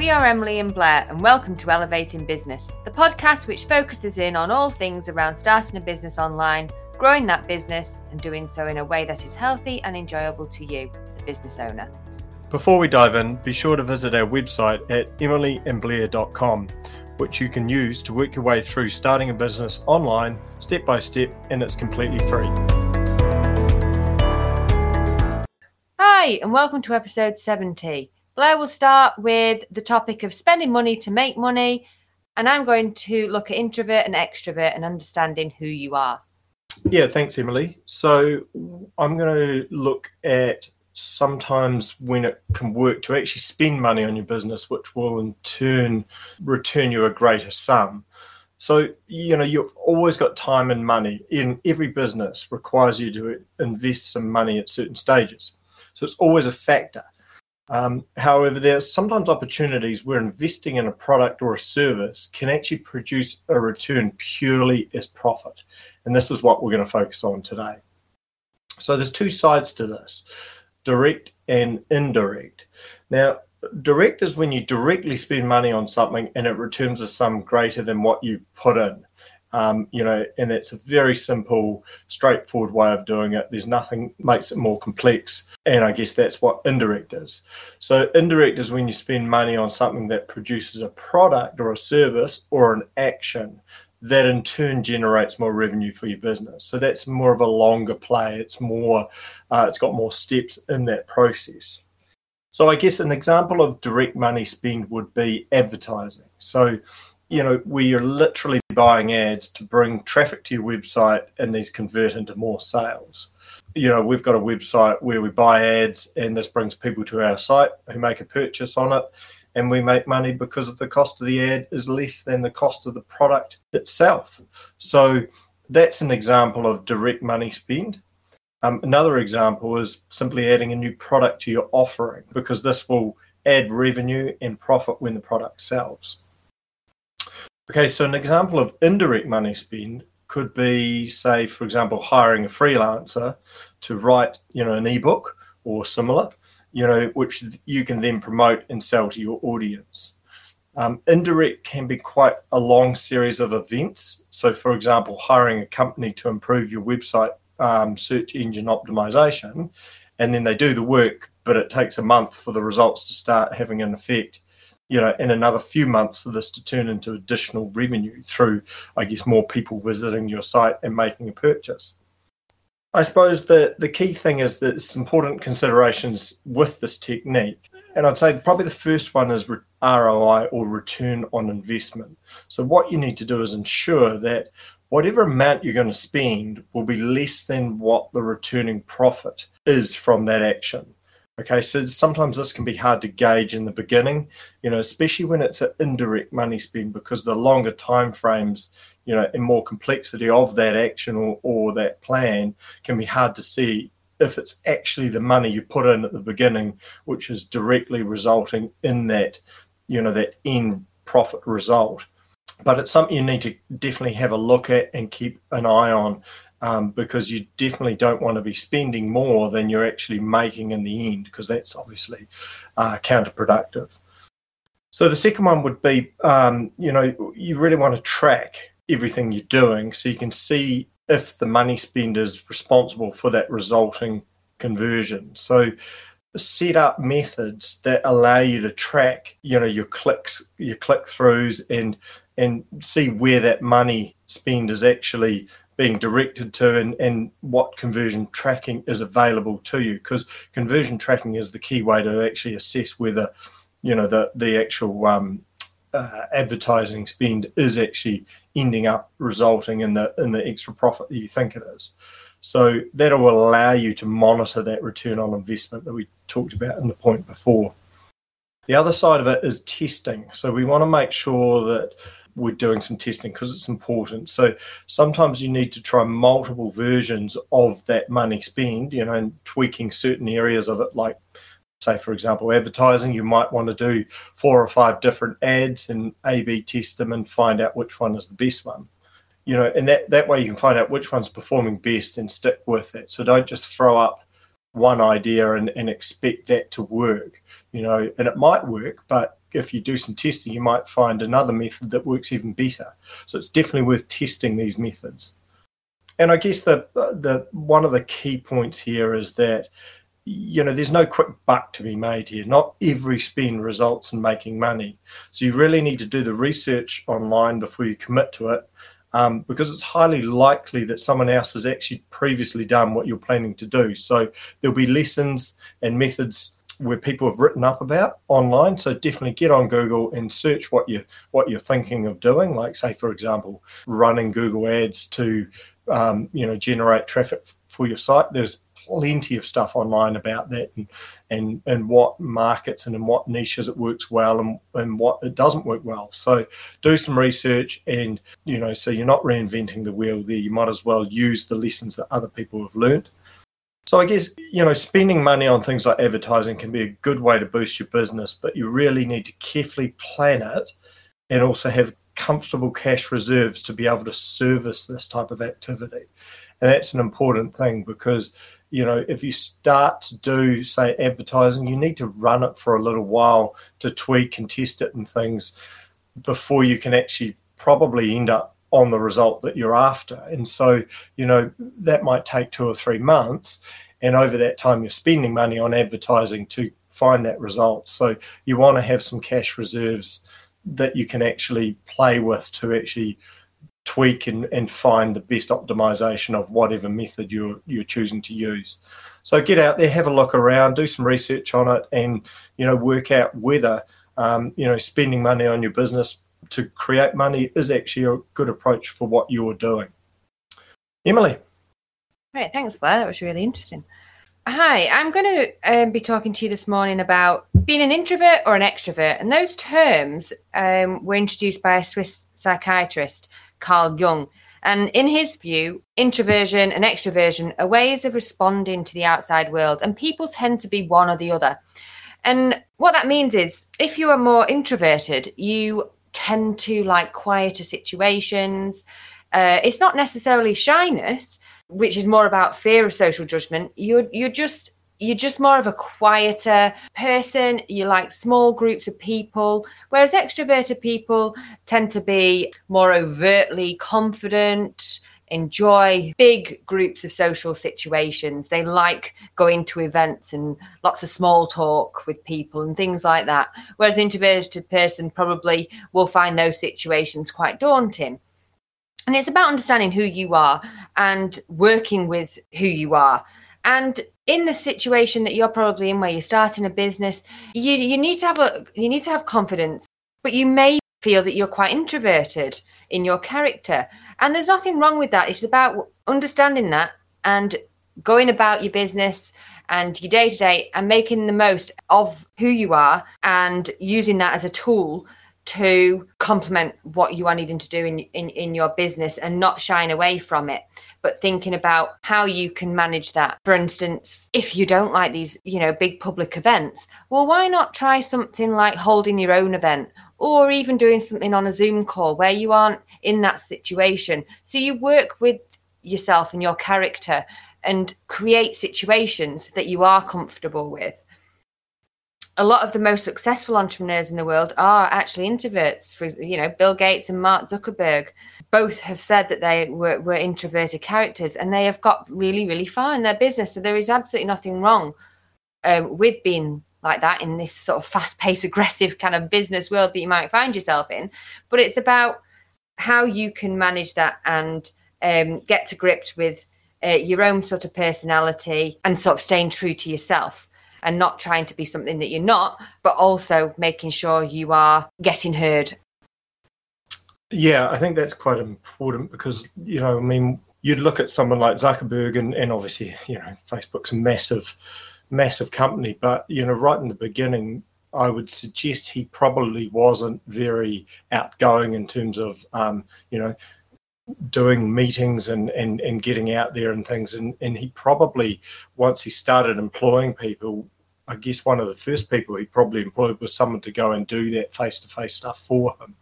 We are Emily and Blair, and welcome to Elevating Business, the podcast which focuses in on all things around starting a business online, growing that business, and doing so in a way that is healthy and enjoyable to you, the business owner. Before we dive in, be sure to visit our website at emilyandblair.com, which you can use to work your way through starting a business online step by step, and it's completely free. Hi, and welcome to episode 70. Blair will start with the topic of spending money to make money, and I'm going to look at introvert and extrovert and understanding who you are. Yeah, thanks, Emily. So I'm going to look at sometimes when it can work to actually spend money on your business, which will in turn return you a greater sum. So, you know, you've always got time and money in every business requires you to invest some money at certain stages. So it's always a factor. Um, however, there are sometimes opportunities where investing in a product or a service can actually produce a return purely as profit. And this is what we're going to focus on today. So there's two sides to this direct and indirect. Now, direct is when you directly spend money on something and it returns a sum greater than what you put in. Um, you know, and it's a very simple, straightforward way of doing it. There's nothing makes it more complex, and I guess that's what indirect is. So indirect is when you spend money on something that produces a product or a service or an action that in turn generates more revenue for your business. So that's more of a longer play. It's more, uh, it's got more steps in that process. So I guess an example of direct money spend would be advertising. So you know, where you're literally buying ads to bring traffic to your website and these convert into more sales. You know, we've got a website where we buy ads and this brings people to our site who make a purchase on it and we make money because of the cost of the ad is less than the cost of the product itself. So that's an example of direct money spend. Um, another example is simply adding a new product to your offering because this will add revenue and profit when the product sells. Okay, so an example of indirect money spend could be, say, for example, hiring a freelancer to write, you know, an ebook or similar, you know, which you can then promote and sell to your audience. Um, indirect can be quite a long series of events. So, for example, hiring a company to improve your website um, search engine optimization, and then they do the work, but it takes a month for the results to start having an effect you know, in another few months for this to turn into additional revenue through, I guess, more people visiting your site and making a purchase. I suppose the, the key thing is that it's important considerations with this technique. And I'd say probably the first one is ROI or return on investment. So, what you need to do is ensure that whatever amount you're going to spend will be less than what the returning profit is from that action. Okay, so sometimes this can be hard to gauge in the beginning, you know, especially when it's an indirect money spend because the longer time frames, you know, and more complexity of that action or, or that plan can be hard to see if it's actually the money you put in at the beginning, which is directly resulting in that, you know, that end profit result. But it's something you need to definitely have a look at and keep an eye on um, because you definitely don't want to be spending more than you're actually making in the end, because that's obviously uh, counterproductive. So the second one would be, um, you know, you really want to track everything you're doing so you can see if the money spend is responsible for that resulting conversion. So set up methods that allow you to track, you know, your clicks, your click throughs, and and see where that money spend is actually being directed to and, and what conversion tracking is available to you because conversion tracking is the key way to actually assess whether you know the the actual um, uh, advertising spend is actually ending up resulting in the in the extra profit that you think it is. So that will allow you to monitor that return on investment that we talked about in the point before. The other side of it is testing. So we want to make sure that we're doing some testing because it's important. So sometimes you need to try multiple versions of that money spend, you know, and tweaking certain areas of it, like say for example advertising you might want to do four or five different ads and a b test them and find out which one is the best one. You know and that that way you can find out which one's performing best and stick with it. So don't just throw up one idea and, and expect that to work you know and it might work but if you do some testing, you might find another method that works even better. So it's definitely worth testing these methods. And I guess the the one of the key points here is that you know there's no quick buck to be made here. Not every spend results in making money. So you really need to do the research online before you commit to it. Um, because it's highly likely that someone else has actually previously done what you're planning to do. So there'll be lessons and methods where people have written up about online. So definitely get on Google and search what you what you're thinking of doing. Like say, for example, running Google Ads to um, you know generate traffic for your site. There's plenty of stuff online about that and and and what markets and in what niches it works well and, and what it doesn't work well. So do some research and you know so you're not reinventing the wheel there. You might as well use the lessons that other people have learned. So I guess you know spending money on things like advertising can be a good way to boost your business, but you really need to carefully plan it and also have comfortable cash reserves to be able to service this type of activity. And that's an important thing because you know if you start to do say advertising, you need to run it for a little while to tweak and test it and things before you can actually probably end up on the result that you're after. And so, you know, that might take two or three months. And over that time, you're spending money on advertising to find that result. So you want to have some cash reserves that you can actually play with to actually tweak and, and find the best optimization of whatever method you're you're choosing to use. So get out there, have a look around, do some research on it, and you know work out whether um, you know spending money on your business to create money is actually a good approach for what you're doing. Emily. Right, thanks, Blair. That was really interesting. Hi, I'm going to um, be talking to you this morning about being an introvert or an extrovert. And those terms um, were introduced by a Swiss psychiatrist, Carl Jung. And in his view, introversion and extroversion are ways of responding to the outside world, and people tend to be one or the other. And what that means is if you are more introverted, you tend to like quieter situations. Uh, it's not necessarily shyness, which is more about fear of social judgment. You're you're just you're just more of a quieter person. You like small groups of people, whereas extroverted people tend to be more overtly confident, enjoy big groups of social situations. They like going to events and lots of small talk with people and things like that. Whereas an introverted person probably will find those situations quite daunting. And it's about understanding who you are and working with who you are. And in the situation that you're probably in where you're starting a business, you you need to have a you need to have confidence, but you may feel that you're quite introverted in your character. And there's nothing wrong with that. It's about understanding that and going about your business and your day to day and making the most of who you are and using that as a tool to complement what you are needing to do in, in, in your business and not shying away from it but thinking about how you can manage that for instance if you don't like these you know big public events well why not try something like holding your own event or even doing something on a Zoom call where you aren't in that situation. So you work with yourself and your character and create situations that you are comfortable with. A lot of the most successful entrepreneurs in the world are actually introverts. For you know, Bill Gates and Mark Zuckerberg both have said that they were, were introverted characters, and they have got really, really far in their business. So there is absolutely nothing wrong um, with being like that in this sort of fast paced, aggressive kind of business world that you might find yourself in. But it's about how you can manage that and um, get to grips with uh, your own sort of personality and sort of staying true to yourself and not trying to be something that you're not, but also making sure you are getting heard. Yeah, I think that's quite important because, you know, I mean, you'd look at someone like Zuckerberg and, and obviously, you know, Facebook's massive massive company, but you know, right in the beginning, I would suggest he probably wasn't very outgoing in terms of um, you know doing meetings and, and and getting out there and things. And and he probably once he started employing people I guess one of the first people he probably employed was someone to go and do that face to face stuff for him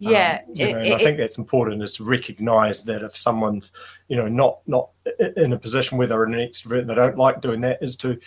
Yeah, um, it- know, it- and I think that's important is to recognise that if someone's, you know, not not in a position where they're an extrovert and they don't like doing that, is to,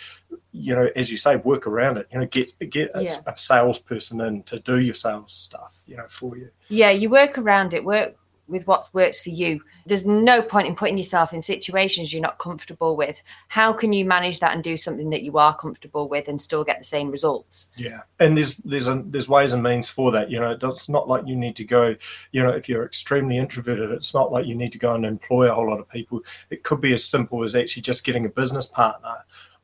you know, as you say, work around it. You know, get get a, Yeah. a salesperson in to do your sales stuff, you know, for you. Yeah, you work around it, work with what works for you. There's no point in putting yourself in situations you're not comfortable with. How can you manage that and do something that you are comfortable with and still get the same results? Yeah, and there's there's a, there's ways and means for that. You know, it's not like you need to go. You know, if you're extremely introverted, it's not like you need to go and employ a whole lot of people. It could be as simple as actually just getting a business partner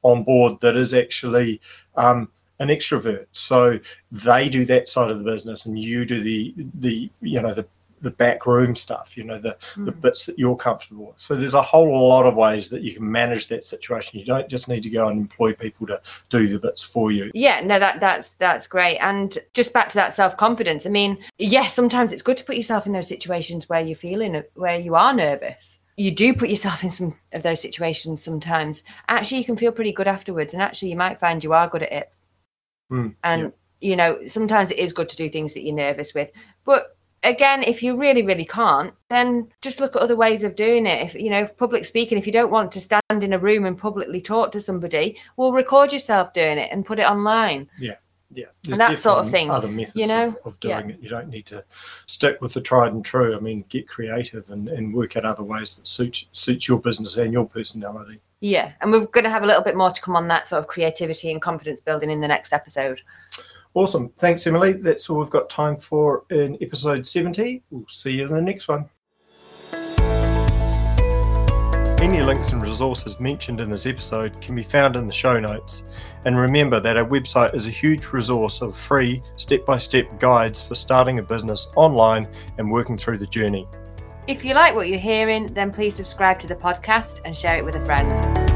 on board that is actually um, an extrovert. So they do that side of the business, and you do the the you know the the back room stuff. You know the the Mm. bits that you're comfortable with. So there's a whole lot of ways that you can manage that situation. You don't just need to go and employ people to do the bits for you. Yeah, no, that that's that's great. And just back to that self confidence. I mean, yes, sometimes it's good to put yourself in those situations where you're feeling where you are nervous. You do put yourself in some of those situations sometimes. Actually, you can feel pretty good afterwards, and actually, you might find you are good at it. Mm, And yeah. you know, sometimes it is good to do things that you're nervous with, but again if you really really can't then just look at other ways of doing it if you know public speaking if you don't want to stand in a room and publicly talk to somebody well record yourself doing it and put it online Yeah, Yeah, And that sort of thing, Other methods, you know? of, of doing it. You don't need to stick with the tried and true. I mean, get creative and, and work out other ways that suits suits your business and your personality. yeah and we're going to have a little bit more to come on that sort of creativity and confidence building in the next episode Awesome. Thanks, Emily. That's all we've got time for in episode 70. We'll see you in the next one. Any links and resources mentioned in this episode can be found in the show notes. And remember that our website is a huge resource of free step by step guides for starting a business online and working through the journey. if you like what you're hearing then please subscribe to the podcast and share it with a friend